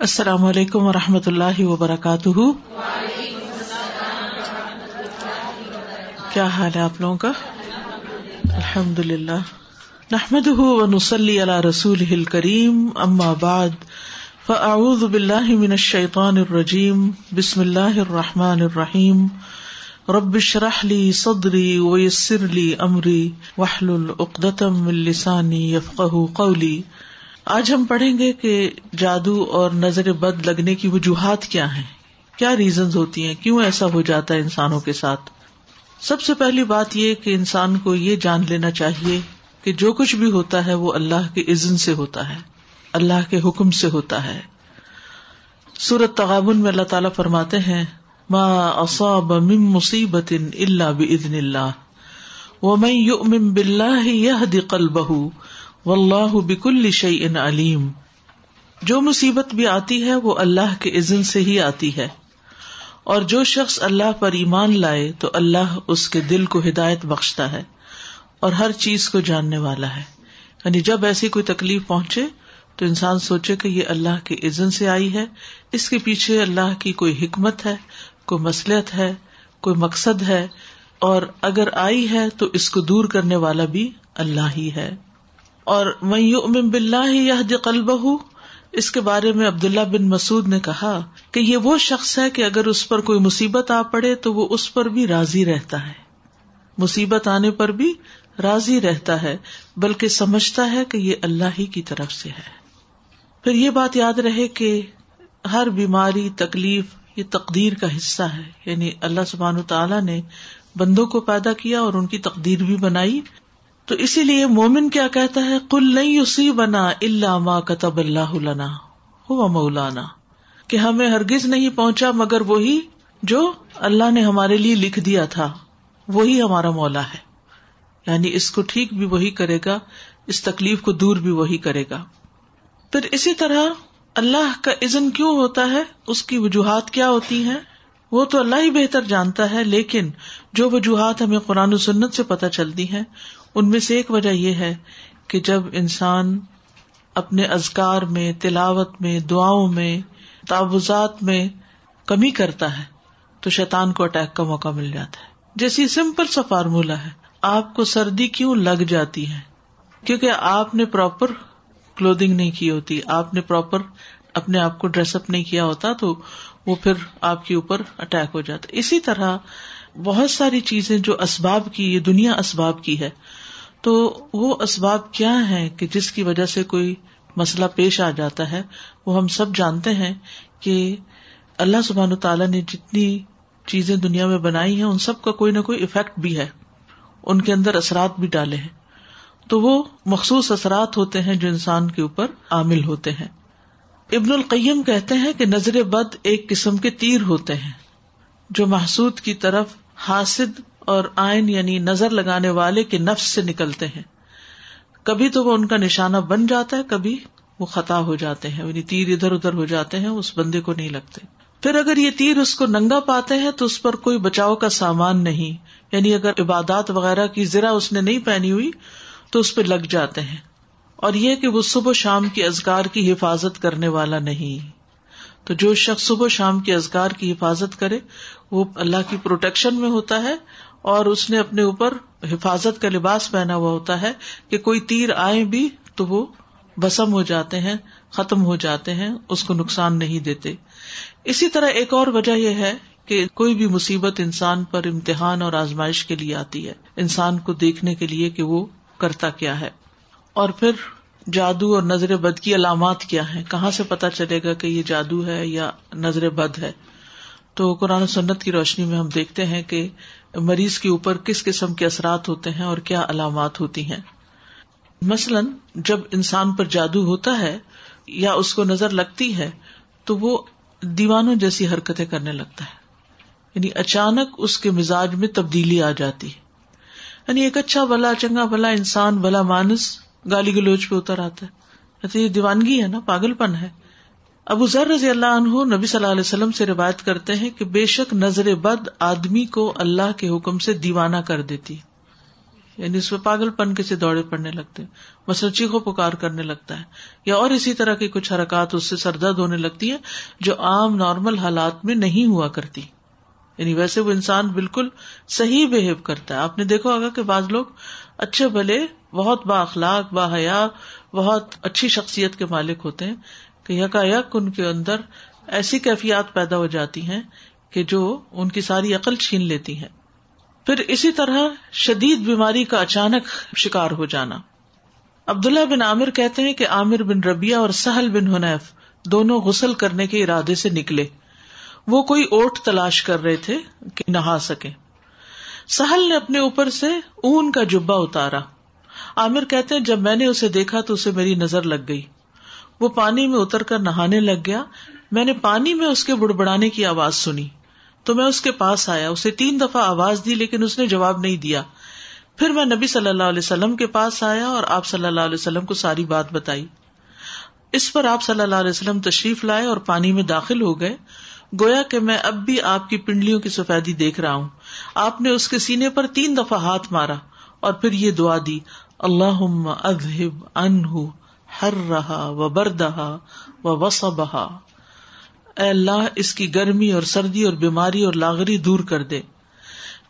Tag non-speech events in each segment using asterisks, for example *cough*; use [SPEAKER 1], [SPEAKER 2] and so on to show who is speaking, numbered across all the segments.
[SPEAKER 1] السلام علیکم و رحمۃ اللہ وبرکاتہ۔ کیا حال ہے آپ لوگوں کا؟ الحمد للہ نحمد نسلی اللہ رسول کریم ام بعد، فاعوذ باللہ من الشیطان الرجیم، بسم اللہ الرحمٰن الرحیم۔ ربش رحلی صدری ویسر لی امری وحل العقدم السانی یفق قولی۔ آج ہم پڑھیں گے کہ جادو اور نظر بد لگنے کی وجوہات کیا ہیں؟ کیا ریزنز ہوتی ہیں؟ کیوں ایسا ہو جاتا ہے انسانوں کے ساتھ؟ سب سے پہلی بات یہ کہ انسان کو یہ جان لینا چاہیے کہ جو کچھ بھی ہوتا ہے وہ اللہ کے عزن سے ہوتا ہے، اللہ کے حکم سے ہوتا ہے۔ سورت تغابن میں اللہ تعالیٰ فرماتے ہیں، ما اصاب من مصیبت اللہ بزن اللہ۔ وہ میں یو ام بلّہ یہ دقل بہ و اللہ بک الشعی ان علیم۔ جو مصیبت بھی آتی ہے، وہ اللہ کے عزن سے ہی آتی ہے۔ اور جو شخص اللہ پر ایمان لائے، تو اللہ اس کے دل کو ہدایت بخشتا ہے۔ اور ہر چیز کو جاننے والا ہے۔ یعنی جب ایسی کوئی تکلیف پہنچے، تو انسان سوچے کہ یہ اللہ کے عزن سے آئی ہے۔ اس کے پیچھے اللہ کی کوئی حکمت ہے، کوئی مسلط ہے، کوئی مقصد ہے۔ اور اگر آئی ہے، تو اس کو دور کرنے والا بھی اللہ ہی ہے۔ اور میں بلّہ یہ قلب اس کے بارے میں عبداللہ بن مسعد نے کہا کہ یہ وہ شخص ہے کہ اگر اس پر کوئی مصیبت آ پڑے تو وہ اس پر بھی راضی رہتا ہے۔ مصیبت آنے پر بھی راضی رہتا ہے، بلکہ سمجھتا ہے کہ یہ اللہ ہی کی طرف سے ہے۔ پھر یہ بات یاد رہے کہ ہر بیماری، تکلیف یہ تقدیر کا حصہ ہے۔ یعنی اللہ سبحان تعالیٰ نے بندوں کو پیدا کیا اور ان کی تقدیر بھی بنائی۔ تو اسی لیے مومن کیا کہتا ہے؟ کل نہیں اسی بنا اللہ ماں کتب اللہ ہوا مولانا، کہ ہمیں ہرگز نہیں پہنچا مگر وہی جو اللہ نے ہمارے لیے لکھ دیا تھا، وہی ہمارا مولا ہے۔ یعنی اس کو ٹھیک بھی وہی کرے گا، اس تکلیف کو دور بھی وہی کرے گا۔ پھر اسی طرح اللہ کا عزن کیوں ہوتا ہے؟ اس کی وجوہات کیا ہوتی ہیں؟ وہ تو اللہ ہی بہتر جانتا ہے، لیکن جو وجوہات ہمیں قرآن و سنت سے پتہ چلتی ہیں ان میں سے ایک وجہ یہ ہے کہ جب انسان اپنے ازکار میں، تلاوت میں، دعاؤں میں تعوضات میں کمی کرتا ہے، تو شیطان کو اٹیک کا موقع مل جاتا ہے۔ جیسی سمپل سا فارمولا ہے، آپ کو سردی کیوں لگ جاتی ہے؟ کیونکہ آپ نے پراپر کلودنگ نہیں کی ہوتی، آپ نے پراپر اپنے آپ کو ڈریس اپ نہیں کیا ہوتا، تو وہ پھر آپ کے اوپر اٹیک ہو جاتا۔ اسی طرح بہت ساری چیزیں جو اسباب کی، یہ دنیا اسباب کی ہے۔ تو وہ اسباب کیا ہے کہ جس کی وجہ سے کوئی مسئلہ پیش آ جاتا ہے؟ وہ ہم سب جانتے ہیں کہ اللہ سبحان تعالیٰ نے جتنی چیزیں دنیا میں بنائی ہیں، ان سب کا کوئی نہ کوئی افیکٹ بھی ہے۔ ان کے اندر اثرات بھی ڈالے ہیں۔ تو وہ مخصوص اثرات ہوتے ہیں جو انسان کے اوپر عامل ہوتے ہیں۔ ابن القیم کہتے ہیں کہ نظر بد ایک قسم کے تیر ہوتے ہیں۔ جو محسود کی طرف حاصد اور آئن یعنی نظر لگانے والے کے نفس سے نکلتے ہیں۔ کبھی تو وہ ان کا نشانہ بن جاتا ہے، کبھی وہ خطا ہو جاتے ہیں یعنی تیر ادھر ادھر ہو جاتے ہیں، اس بندے کو نہیں لگتے۔ پھر اگر یہ تیر اس کو ننگا پاتے ہیں تو اس پر کوئی بچاؤ کا سامان نہیں۔ یعنی اگر عبادات وغیرہ کی ذرا اس نے نہیں پہنی ہوئی تو اس پہ لگ جاتے ہیں۔ اور یہ کہ وہ صبح شام کی ازگار کی حفاظت کرنے والا نہیں۔ تو جو شخص صبح شام کی ازگار کی حفاظت کرے، وہ اللہ کی پروٹیکشن میں ہوتا ہے اور اس نے اپنے اوپر حفاظت کا لباس پہنا ہوا ہوتا ہے کہ کوئی تیر آئے بھی تو وہ بسم ہو جاتے ہیں، ختم ہو جاتے ہیں، اس کو نقصان نہیں دیتے۔ اسی طرح ایک اور وجہ یہ ہے کہ کوئی بھی مصیبت انسان پر امتحان اور آزمائش کے لیے آتی ہے۔ انسان کو دیکھنے کے لیے کہ وہ کرتا کیا ہے۔ اور پھر جادو اور نظر بد کی علامات کیا ہے کہاں سے پتا چلے گا کہ یہ جادو ہے یا نظر بد ہے؟ تو قرآن و سنت کی روشنی میں ہم دیکھتے ہیں کہ مریض کے اوپر کس قسم کے اثرات ہوتے ہیں اور کیا علامات ہوتی ہیں۔ مثلاً جب انسان پر جادو ہوتا ہے یا اس کو نظر لگتی ہے تو وہ دیوانوں جیسی حرکتیں کرنے لگتا ہے۔ یعنی اچانک اس کے مزاج میں تبدیلی آ جاتی۔ ہے یعنی ایک اچھا بلا چنگا بلا انسان بلا مانس گالی گلوچ پہ اتر آتا ہے۔ یہ دیوانگی ہے نا پاگل پن ہے۔ ابو ذر رضی اللہ عنہ نبی صلی اللہ علیہ وسلم سے روایت کرتے ہیں کہ بے شک نظر بد آدمی کو اللہ کے حکم سے دیوانہ کر دیتی۔ یعنی اس میں پاگل پن کے سے دوڑے پڑنے لگتے ہیں، مثلا چیخو پکار کرنے لگتا ہے۔ یا اور اسی طرح کی کچھ حرکات اس سے سردرد ہونے لگتی ہیں جو عام نارمل حالات میں نہیں ہوا کرتی۔ یعنی ویسے وہ انسان بالکل صحیح بہیو کرتا ہے۔ آپ نے دیکھا ہوگا کہ بعض لوگ اچھے بھلے بہت با اخلاق، با حیا، بہت اچھی شخصیت کے مالک ہوتے ہیں کہ یکا یک ان کے اندر ایسی کیفیات پیدا ہو جاتی ہیں کہ جو ان کی ساری عقل چھین لیتی ہیں۔ پھر اسی طرح شدید بیماری کا اچانک شکار ہو جانا۔ عبداللہ بن عامر کہتے ہیں کہ عامر بن ربیہ اور سہل بن حنیف دونوں غسل کرنے کے ارادے سے نکلے۔ وہ کوئی اوٹ تلاش کر رہے تھے کہ نہا سکے سہل نے اپنے اوپر سے اون کا جبا اتارا۔ عامر کہتے ہیں، جب میں نے اسے دیکھا تو اسے میری نظر لگ گئی۔ وہ پانی میں اتر کر نہانے لگ گیا۔ میں نے پانی میں اس کے بڑبڑانے کی آواز سنی۔ تو میں اس کے پاس آیا۔ اسے تین دفعہ آواز دی لیکن اس نے جواب نہیں دیا۔ پھر میں نبی صلی اللہ علیہ وسلم کے پاس آیا اور آپ صلی اللہ علیہ وسلم کو ساری بات بتائی۔ اس پر آپ صلی اللہ علیہ وسلم تشریف لائے اور پانی میں داخل ہو گئے۔ گویا کہ میں اب بھی آپ کی پنڈلیوں کی سفیدی دیکھ رہا ہوں۔ آپ نے اس کے سینے پر تین دفعہ ہاتھ مارا اور پھر یہ دعا دی۔ اللہ اذہب انہ ہر رہا و بردہا و وسبہا اے اللہ، اس کی گرمی اور سردی اور بیماری اور لاغری دور کر دے۔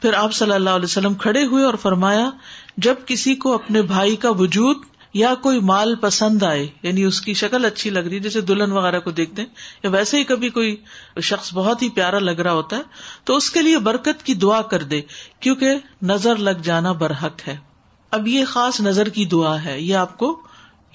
[SPEAKER 1] پھر آپ صلی اللہ علیہ وسلم کھڑے ہوئے اور فرمایا، جب کسی کو اپنے بھائی کا وجود یا کوئی مال پسند آئے یعنی اس کی شکل اچھی لگ رہی، جیسے دلہن وغیرہ کو دیکھتے ہیں، یا ویسے ہی کبھی کوئی شخص بہت ہی پیارا لگ رہا ہوتا ہے، تو اس کے لیے برکت کی دعا کر دے، کیونکہ نظر لگ جانا برحق ہے۔ اب یہ خاص نظر کی دعا ہے، یہ آپ کو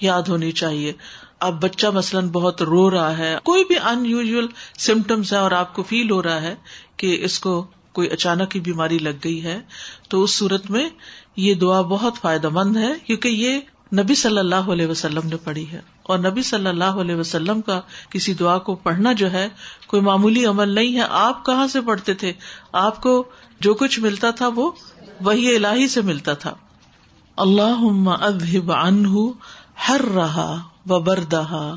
[SPEAKER 1] یاد ہونی چاہیے۔ اب بچہ مثلاً بہت رو رہا ہے، کوئی بھی ان یوژل سمٹمس ہے اور آپ کو فیل ہو رہا ہے کہ اس کو کوئی اچانک ہی بیماری لگ گئی ہے، تو اس صورت میں یہ دعا بہت فائدہ مند ہے، کیونکہ یہ نبی صلی اللہ علیہ وسلم نے پڑھی ہے۔ اور نبی صلی اللہ علیہ وسلم کا کسی دعا کو پڑھنا جو ہے، کوئی معمولی عمل نہیں ہے۔ آپ کہاں سے پڑھتے تھے؟ آپ کو جو کچھ ملتا تھا وہ وہی الہی سے ملتا تھا۔ اللہ اذهب عنہ ہر رہا و بردہا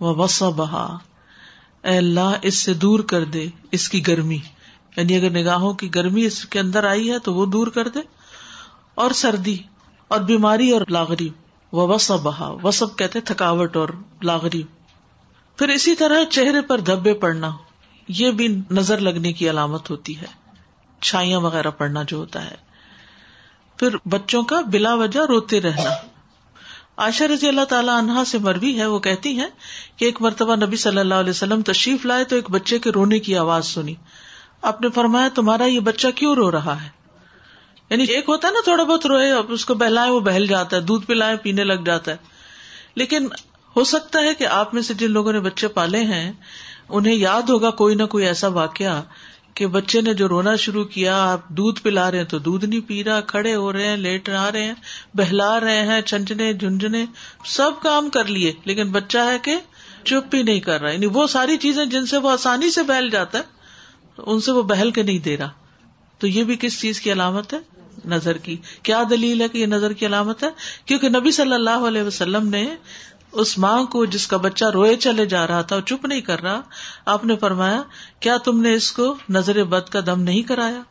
[SPEAKER 1] و وسبہا اے اللہ، اس سے دور کر دے اس کی گرمی۔ یعنی اگر نگاہوں کی گرمی اس کے اندر آئی ہے تو وہ دور کر دے۔ اور سردی اور بیماری اور لاغری۔ وہ وسب بہا وسب کہتے تھکاوٹ اور لاغری۔ پھر اسی طرح چہرے پر دھبے پڑنا۔ یہ بھی نظر لگنے کی علامت ہوتی ہے۔ چھائیاں وغیرہ پڑنا جو ہوتا ہے۔ پھر بچوں کا بلا وجہ روتے رہنا۔ عائشہ رضی اللہ تعالیٰ عنہا سے مروی ہے، وہ کہتی ہے کہ ایک مرتبہ نبی صلی اللہ علیہ وسلم تشریف لائے تو ایک بچے کے رونے کی آواز سنی۔ آپ نے فرمایا، تمہارا یہ بچہ کیوں رو رہا ہے؟ یعنی ایک ہوتا ہے نا، تھوڑا بہت روئے، اب اس کو بہلائے، وہ بہل جاتا ہے، دودھ پلائے، پینے لگ جاتا ہے۔ لیکن ہو سکتا ہے کہ آپ میں سے جن لوگوں نے بچے پالے ہیں، انہیں یاد ہوگا کوئی نہ کوئی ایسا واقعہ کہ بچے نے جو رونا شروع کیا، آپ دودھ پلا رہے ہیں تو دودھ نہیں پی رہا، کھڑے ہو رہے ہیں، لیٹ آ رہے ہیں، بہلا رہے ہیں چنچنے جھنجنے سب کام کر لیے۔ لیکن بچہ ہے کہ چپ ہی نہیں کر رہا۔ یعنی وہ ساری چیزیں جن سے وہ آسانی سے بہل جاتا ہے، ان سے وہ بہل کے نہیں دے رہا۔ تو یہ بھی کس چیز کی علامت ہے؟ نظر کی۔ کیا دلیل ہے کہ یہ نظر کی علامت ہے؟ کیونکہ نبی صلی اللہ علیہ وسلم نے اس ماں کو جس کا بچہ روئے چلے جا رہا تھا اور چپ نہیں کر رہا، آپ نے فرمایا، کیا تم نے اس کو نظر بد کا دم نہیں کرایا؟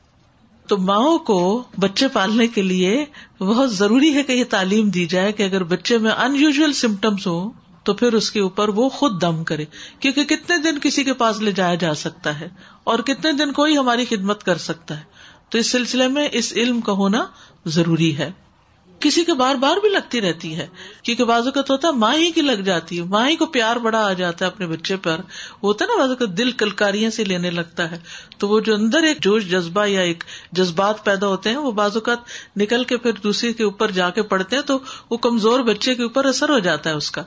[SPEAKER 1] تو ماؤں کو بچے پالنے کے لیے بہت ضروری ہے کہ یہ تعلیم دی جائے کہ اگر بچے میں ان یوژل سمٹمس ہوں، تو پھر اس کے اوپر وہ خود دم کرے، کیونکہ کتنے دن کسی کے پاس لے جایا جا سکتا ہے اور کتنے دن کوئی ہماری خدمت کر سکتا ہے۔ تو اس سلسلے میں اس علم کا ہونا ضروری ہے۔ کسی کے بار بار بھی لگتی رہتی ہے کیونکہ بازو کا ہوتا ہے ماں ہی کی لگ جاتی ہے، ماں ہی کو پیار بڑا آ جاتا ہے اپنے بچے پر ہوتا ہے نا بازو کا دل کلکاریاں سے لینے لگتا ہے، تو وہ جو اندر ایک جوش جذبہ یا ایک جذبات پیدا ہوتے ہیں، وہ بازو کا نکل کے پھر دوسرے کے اوپر جا کے پڑتے ہیں، تو وہ کمزور بچے کے اوپر اثر ہو جاتا ہے اس کا۔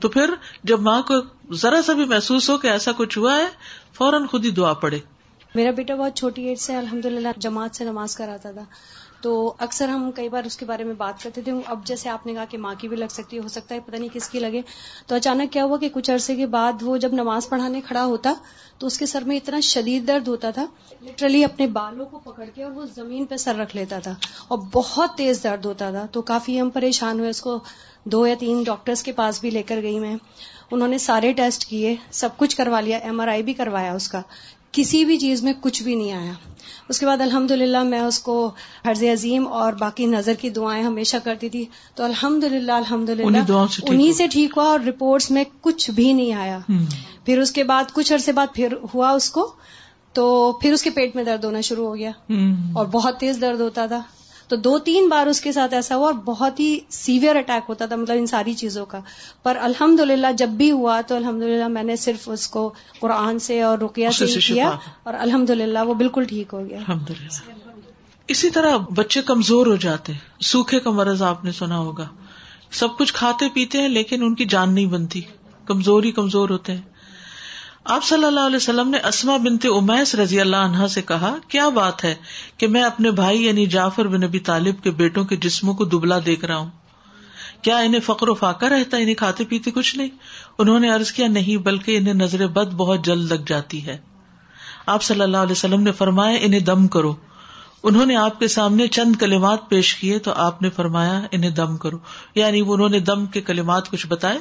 [SPEAKER 1] تو پھر جب ماں کو ذرا سا بھی محسوس ہو کہ ایسا کچھ ہوا ہے، فوراً خود ہی دعا پڑے
[SPEAKER 2] میرا بیٹا بہت چھوٹی ایج سے الحمد للہ جماعت سے نماز کراتا تھا۔ تو اکثر ہم کئی بار اس کے بارے میں بات کرتے تھے۔ اب جیسے آپ نے کہا کہ ماں کی بھی لگ سکتی ہے، ہو سکتا ہے، پتہ نہیں کس کی لگے۔ تو اچانک کیا ہوا کہ کچھ عرصے کے بعد وہ جب نماز پڑھانے کھڑا ہوتا تو اس کے سر میں اتنا شدید درد ہوتا تھا لٹرلی اپنے بالوں کو پکڑ کے اور وہ زمین پہ سر رکھ لیتا تھا اور بہت تیز درد ہوتا تھا۔ تو کافی ہم پریشان ہوئے۔ اس کو دو یا تین ڈاکٹرز کے پاس بھی لے کر گئی میں۔ انہوں نے سارے ٹیسٹ کیے، سب کچھ کروا لیا ایم آر آئی بھی کروایا اس کا۔ کسی بھی چیز میں کچھ بھی نہیں آیا۔ اس کے بعد الحمد للہ میں اس کو حرض عظیم اور باقی نظر کی دعائیں ہمیشہ کرتی تھی۔ تو الحمد للہ الحمد للہ انہیں سے ٹھیک ہوا اور رپورٹس میں کچھ بھی نہیں آیا۔ پھر اس کے بعد کچھ عرصے بعد پھر ہوا اس کو۔ تو پھر اس کے پیٹ میں درد ہونا شروع ہو گیا۔ اور بہت تیز درد ہوتا تھا۔ تو دو تین بار اس کے ساتھ ایسا ہوا اور بہت ہی سیویئر اٹیک ہوتا تھا مطلب ان ساری چیزوں کا۔ پر الحمد جب بھی ہوا تو الحمد میں نے صرف اس کو قرآن سے اور رقیہ سے کیا اور الحمد وہ بالکل ٹھیک ہو گیا۔
[SPEAKER 1] اسی طرح بچے کمزور ہو جاتے سوکھے کا مرض آپ نے سنا ہوگا۔ سب کچھ کھاتے پیتے ہیں لیکن ان کی جان نہیں بنتی کمزور ہی کمزور ہوتے ہیں۔ آپ صلی اللہ علیہ وسلم نے اسما بنت امیس رضی اللہ عنہا سے کہا، کیا بات ہے کہ میں اپنے بھائی یعنی جعفر بن نبی طالب کے بیٹوں کے جسموں کو دبلا دیکھ رہا ہوں؟ کیا انہیں فقر و فاقہ رہتا ہے؟ انہیں کھاتے پیتے کچھ نہیں؟ انہوں نے عرض کیا، نہیں، بلکہ انہیں نظر بد بہت جلد لگ جاتی ہے۔ آپ صلی اللہ علیہ وسلم نے فرمایا، انہیں دم کرو۔ انہوں نے آپ کے سامنے چند کلمات پیش کیے تو آپ نے فرمایا انہیں دم کرو۔ یعنی انہوں نے دم کے کلمات کچھ بتائے۔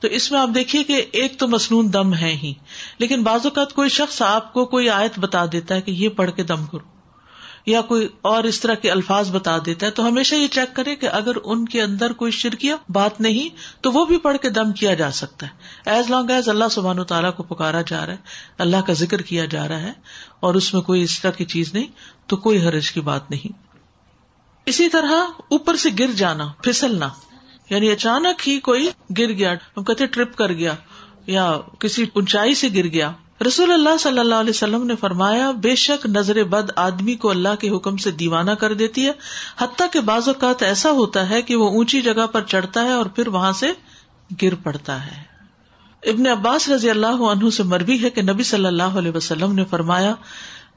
[SPEAKER 1] تو اس میں آپ دیکھیے کہ ایک تو مصنون دم ہے ہی۔ لیکن بعض اوقات کوئی شخص آپ کو کوئی آیت بتا دیتا ہے کہ یہ پڑھ کے دم کرو۔ یا کوئی اور اس طرح کے الفاظ بتا دیتا ہے، تو ہمیشہ یہ چیک کرے کہ اگر ان کے اندر کوئی شرکیہ بات نہیں، تو وہ بھی پڑھ کے دم کیا جا سکتا ہے۔ ایز لانگ ایز اللہ سبحان و تعالیٰ کو پکارا جا رہا ہے، اللہ کا ذکر کیا جا رہا ہے، اور اس میں کوئی اس طرح کی چیز نہیں، تو کوئی حرج کی بات نہیں۔ اسی طرح اوپر سے گر جانا، پھسلنا یعنی اچانک ہی کوئی گر گیا، ہم کہتے ٹرپ کر گیا، یا کسی اونچائی سے گر گیا رسول اللہ صلی اللہ علیہ وسلم نے فرمایا، بے شک نظر بد آدمی کو اللہ کے حکم سے دیوانہ کر دیتی ہے، حتیٰ کہ بعض اوقات ایسا ہوتا ہے کہ وہ اونچی جگہ پر چڑھتا ہے اور پھر وہاں سے گر پڑتا ہے۔ ابن عباس رضی اللہ عنہ سے مربی ہے کہ نبی صلی اللہ علیہ وسلم نے فرمایا،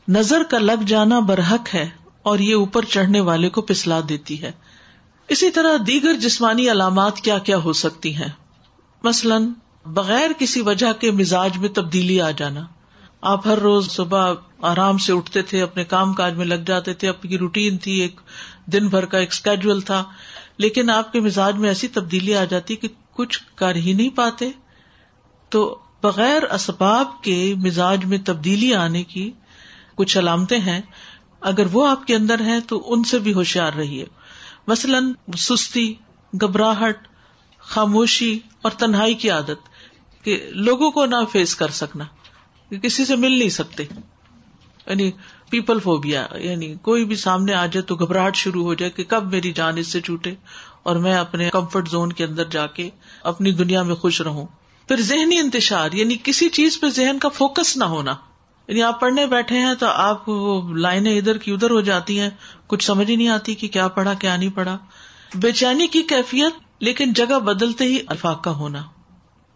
[SPEAKER 1] نظر کا لگ جانا برحق ہے اور یہ اوپر چڑھنے والے کو پسلا دیتی ہے۔ اسی طرح دیگر جسمانی علامات کیا کیا ہو سکتی ہیں۔ مثلاً بغیر کسی وجہ کے مزاج میں تبدیلی آ جانا۔ آپ ہر روز صبح آرام سے اٹھتے تھے، اپنے کام کاج میں لگ جاتے تھے آپ کی روٹین تھی، ایک دن بھر کا ایک اسکیڈول تھا۔ لیکن آپ کے مزاج میں ایسی تبدیلی آ جاتی کہ کچھ کر ہی نہیں پاتے۔ تو بغیر اسباب کے مزاج میں تبدیلی آنے کی کچھ علامتیں ہیں۔ اگر وہ آپ کے اندر ہیں تو ان سے بھی ہوشیار رہیے۔ مثلاً سستی، گھبراہٹ، خاموشی اور تنہائی کی عادت۔ کہ لوگوں کو نہ فیس کر سکنا کسی سے مل نہیں سکتے۔ یعنی پیپل فوبیا یعنی کوئی بھی سامنے آ جائے تو گھبراہٹ شروع ہو جائے کہ کب میری جان اس سے چھوٹے اور میں اپنے کمفرٹ زون کے اندر جا کے اپنی دنیا میں خوش رہوں۔ پھر ذہنی انتشار یعنی کسی چیز پہ ذہن کا فوکس نہ ہونا۔ یعنی آپ پڑھنے بیٹھے ہیں تو آپ وہ لائنیں ادھر کی ادھر ہو جاتی ہیں، کچھ سمجھ ہی نہیں آتی کہ کیا پڑھا، کیا نہیں پڑھا۔ بے چینی کی کیفیت، لیکن جگہ بدلتے ہی الفاق کا ہونا۔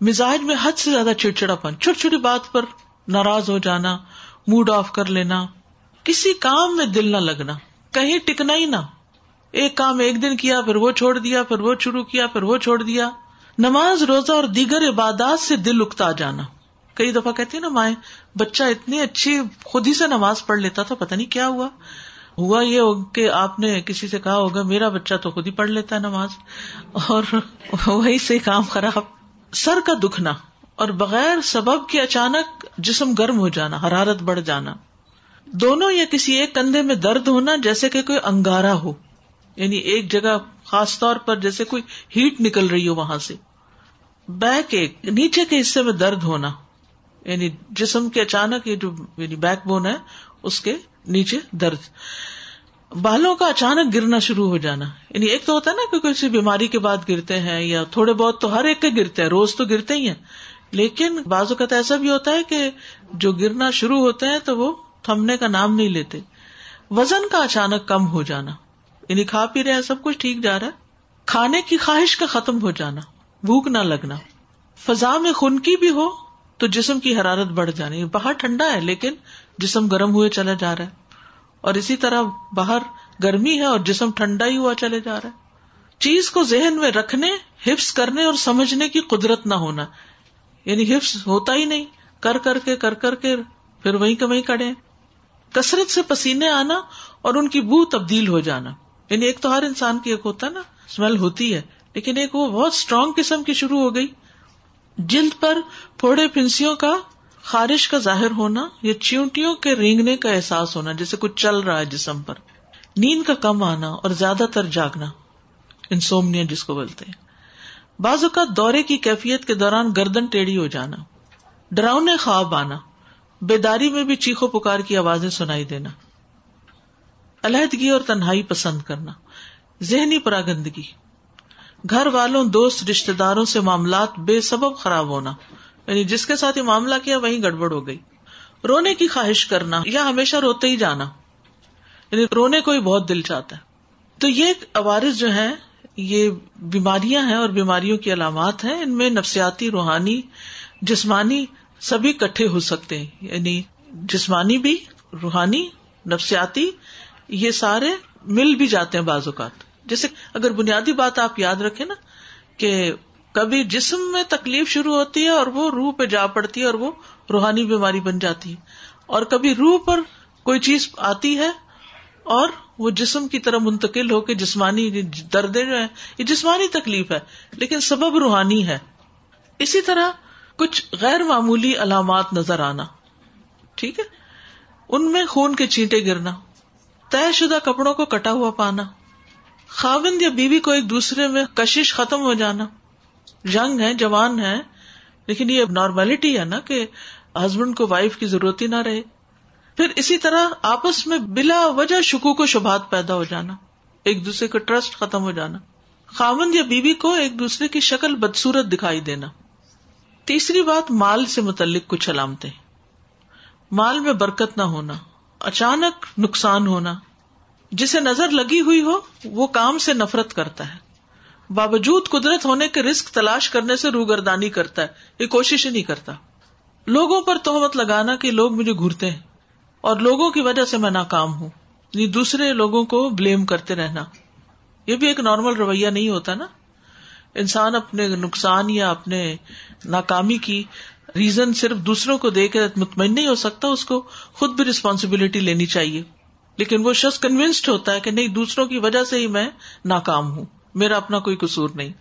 [SPEAKER 1] مزاج میں حد سے زیادہ چڑچڑا پن چھوٹی چھوٹی بات پر ناراض ہو جانا موڈ آف کر لینا، کسی کام میں دل نہ لگنا، کہیں ٹکنا ہی نہ۔ ایک کام ایک دن کیا، پھر وہ چھوڑ دیا، پھر وہ شروع کیا، پھر وہ چھوڑ دیا۔ نماز روزہ اور دیگر عبادات سے دل اکتا جانا۔ کئی دفعہ کہتی نا، مائیں، بچہ اتنی اچھی خود ہی سے نماز پڑھ لیتا تھا پتا نہیں کیا ہوا۔ ہوا یہ کہ آپ نے کسی سے کہا ہوگا، میرا بچہ تو خود ہی پڑھ لیتا ہے نماز، اور *laughs* وہی سے کام خراب۔ سر کا دکھنا اور بغیر سبب کے اچانک جسم گرم ہو جانا، حرارت بڑھ جانا۔ دونوں یا کسی ایک کندھے میں درد ہونا جیسے کہ کوئی انگارا ہو۔ یعنی ایک جگہ خاص طور پر جیسے کوئی ہیٹ نکل رہی ہو وہاں سے۔ بیک ایک، نیچے کے حصے میں درد ہونا۔ یعنی جسم کے اچانک یہ جو یعنی بیک بون ہے، اس کے نیچے درد۔ بالوں کا اچانک گرنا شروع ہو جانا۔ یعنی ایک تو ہوتا ہے نا کہ کسی بیماری کے بعد گرتے ہیں یا تھوڑے بہت تو ہر ایک کے گرتے ہیں، روز تو گرتے ہی ہیں۔ لیکن بعض اوقات ایسا بھی ہوتا ہے کہ جو گرنا شروع ہوتے ہیں تو وہ تھمنے کا نام نہیں لیتے۔ وزن کا اچانک کم ہو جانا۔ یعنی کھا پی رہے ہیں، سب کچھ ٹھیک جا رہا ہے۔ کھانے کی خواہش کا ختم ہو جانا۔ بھوک نہ لگنا۔ فضا میں خنکی بھی ہو تو جسم کی حرارت بڑھ جانی۔ باہر ٹھنڈا ہے لیکن جسم گرم ہوئے چلا جا رہا ہے۔ اور اسی طرح باہر گرمی ہے اور جسم ٹھنڈا ہی ہوا چلے جا رہا ہے۔ چیز کو ذہن میں رکھنے، حفظ کرنے اور سمجھنے کی قدرت نہ ہونا۔ یعنی حفظ ہوتا ہی نہیں۔ کر کر کے، کر کر کے پھر وہیں کے وہیں کڑے کثرت سے پسینے آنا اور ان کی بو تبدیل ہو جانا۔ یعنی ایک تو ہر انسان کی ایک ہوتا ہے نا، اسمیل ہوتی ہے۔ لیکن ایک وہ بہت اسٹرانگ قسم کی شروع ہو گئی۔ جلد پر پھوڑے پھنسیوں کا خارش کا ظاہر ہونا یا چیونٹیوں کے رینگنے کا احساس ہونا، جیسے کچھ چل رہا ہے جسم پر۔ نیند کا کم آنا اور زیادہ تر جاگنا، انسومنیا جس کو بولتے ہیں۔ بعض اوقات دورے کی کیفیت کے دوران گردن ٹیڑھی ہو جانا ڈراؤنے خواب آنا، بیداری میں بھی چیخو پکار کی آوازیں سنائی دینا۔ علیحدگی اور تنہائی پسند کرنا، ذہنی پراگندگی۔ گھر والوں، دوست رشتے داروں سے معاملات بے سبب خراب ہونا۔ یعنی جس کے ساتھ یہ معاملہ کیا وہی گڑبڑ ہو گئی۔ رونے کی خواہش کرنا یا ہمیشہ روتے ہی جانا۔ یعنی رونے کو ہی بہت دل چاہتا ہے۔ تو یہ عوارض جو ہے یہ بیماریاں ہیں اور بیماریوں کی علامات ہیں۔ ان میں نفسیاتی، روحانی، جسمانی سبھی کٹھے ہو سکتے ہیں۔ یعنی جسمانی بھی، روحانی، نفسیاتی، یہ سارے مل بھی جاتے ہیں بعض اوقات۔ جیسے اگر بنیادی بات آپ یاد رکھے نا کہ کبھی جسم میں تکلیف شروع ہوتی ہے اور وہ روح پہ جا پڑتی ہے اور وہ روحانی بیماری بن جاتی ہے۔ اور کبھی روح پر کوئی چیز آتی ہے اور وہ جسم کی طرح منتقل ہو کے جسمانی دردیں جو ہے یہ جسمانی تکلیف ہے، لیکن سبب روحانی ہے۔ اسی طرح کچھ غیر معمولی علامات نظر آنا، ٹھیک ہے؟ ان میں خون کے چینٹے گرنا، طے شدہ کپڑوں کو کٹا ہوا پانا، خاوند یا بیوی کو ایک دوسرے میں کشش ختم ہو جانا ینگ ہے جوان ہے لیکن یہ نارملٹی ہے نا کہ ہسبینڈ کو وائف کی ضرورت ہی نہ رہے۔ پھر اسی طرح آپس میں بلا وجہ شکو کو شبہات پیدا ہو جانا، ایک دوسرے کا ٹرسٹ ختم ہو جانا۔ خاوند یا بیوی کو ایک دوسرے کی شکل بدسورت دکھائی دینا۔ تیسری بات، مال سے متعلق کچھ علامتیں۔ مال میں برکت نہ ہونا، اچانک نقصان ہونا۔ جسے نظر لگی ہوئی ہو، وہ کام سے نفرت کرتا ہے۔ باوجود قدرت ہونے کے رسک تلاش کرنے سے روگردانی کرتا ہے، یہ کوشش ہی نہیں کرتا۔ لوگوں پر تہمت لگانا کہ لوگ مجھے گھرتے ہیں، اور لوگوں کی وجہ سے میں ناکام ہوں۔ یعنی دوسرے لوگوں کو بلیم کرتے رہنا۔ یہ بھی ایک نارمل رویہ نہیں ہوتا نا۔ انسان اپنے نقصان یا اپنے ناکامی کی ریزن صرف دوسروں کو دے کے مطمئن نہیں ہو سکتا، اس کو خود بھی ریسپانسبلٹی لینی چاہیے۔ لیکن وہ شخص کنوینسڈ ہوتا ہے کہ نہیں، دوسروں کی وجہ سے ہی میں ناکام ہوں۔ میرا اپنا کوئی قصور نہیں۔